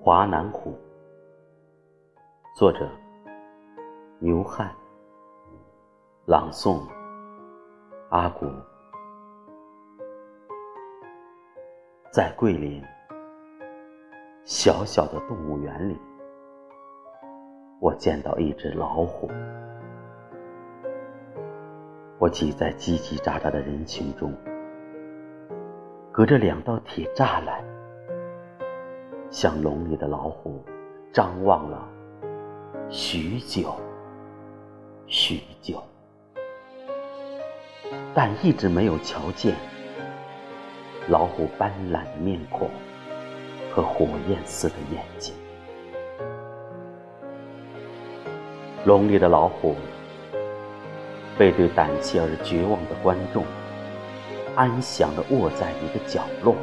华南虎，作者牛汉，朗诵阿古。在桂林小小的动物园里，我见到一只老虎。我挤在叽叽喳喳的人群中，隔着两道铁栅栏。向笼里的老虎张望了许久，许久，但一直没有瞧见老虎斑斓的面孔和火焰似的眼睛。笼里的老虎背对胆怯而绝望的观众，安详地卧在一个角落。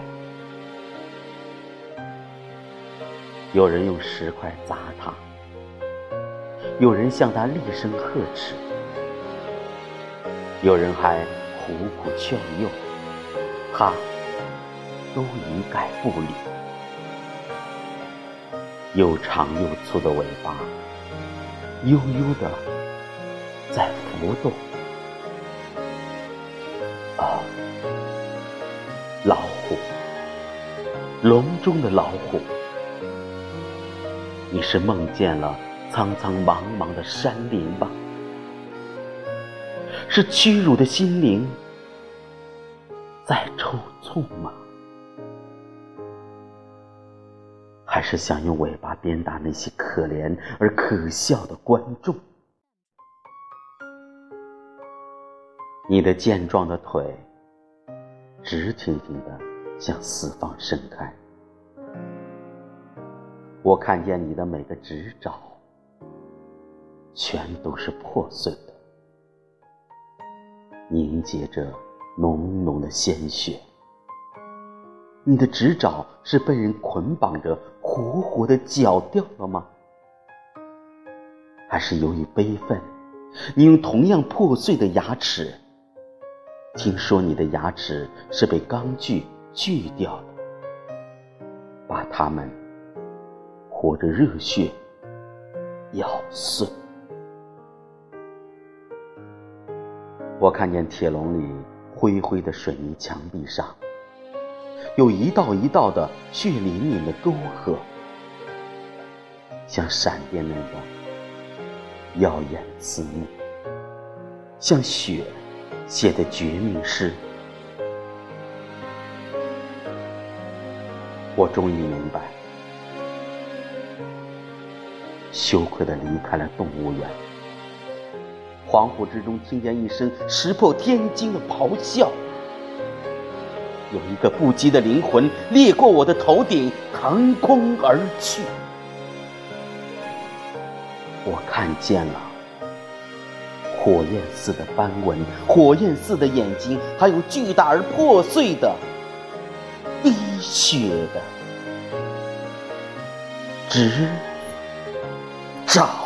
有人用石块砸他，有人向他厉声呵斥，有人还苦苦劝诱，他都一概不理。又长又粗的尾巴，悠悠的在浮动。啊，老虎，笼中的老虎。你是梦见了苍苍茫茫的山林吧？是屈辱的心灵在抽搐吗？是想用尾巴鞭打那些可怜而可笑的观众？你的健壮的腿直挺挺的向四方伸开。我看见你的每个指爪，全都是破碎的，凝结着浓浓的鲜血。你的指爪是被人捆绑着，活活的绞掉了吗？还是由于悲愤，你用同样破碎的牙齿？听说你的牙齿是被钢锯锯掉的，把它们。活着热血咬碎。我看见铁笼里灰灰的水泥墙壁上，有一道一道的血淋淋的沟壑，像闪电那样耀眼刺目，像血写的绝命诗。我终于明白。羞愧的离开了动物园，恍惚之中听见一声石破天惊的咆哮，有一个不羁的灵魂掠过我的头顶，腾空而去。我看见了火焰似的斑纹，火焰似的眼睛，还有巨大而破碎的滴血的直。找。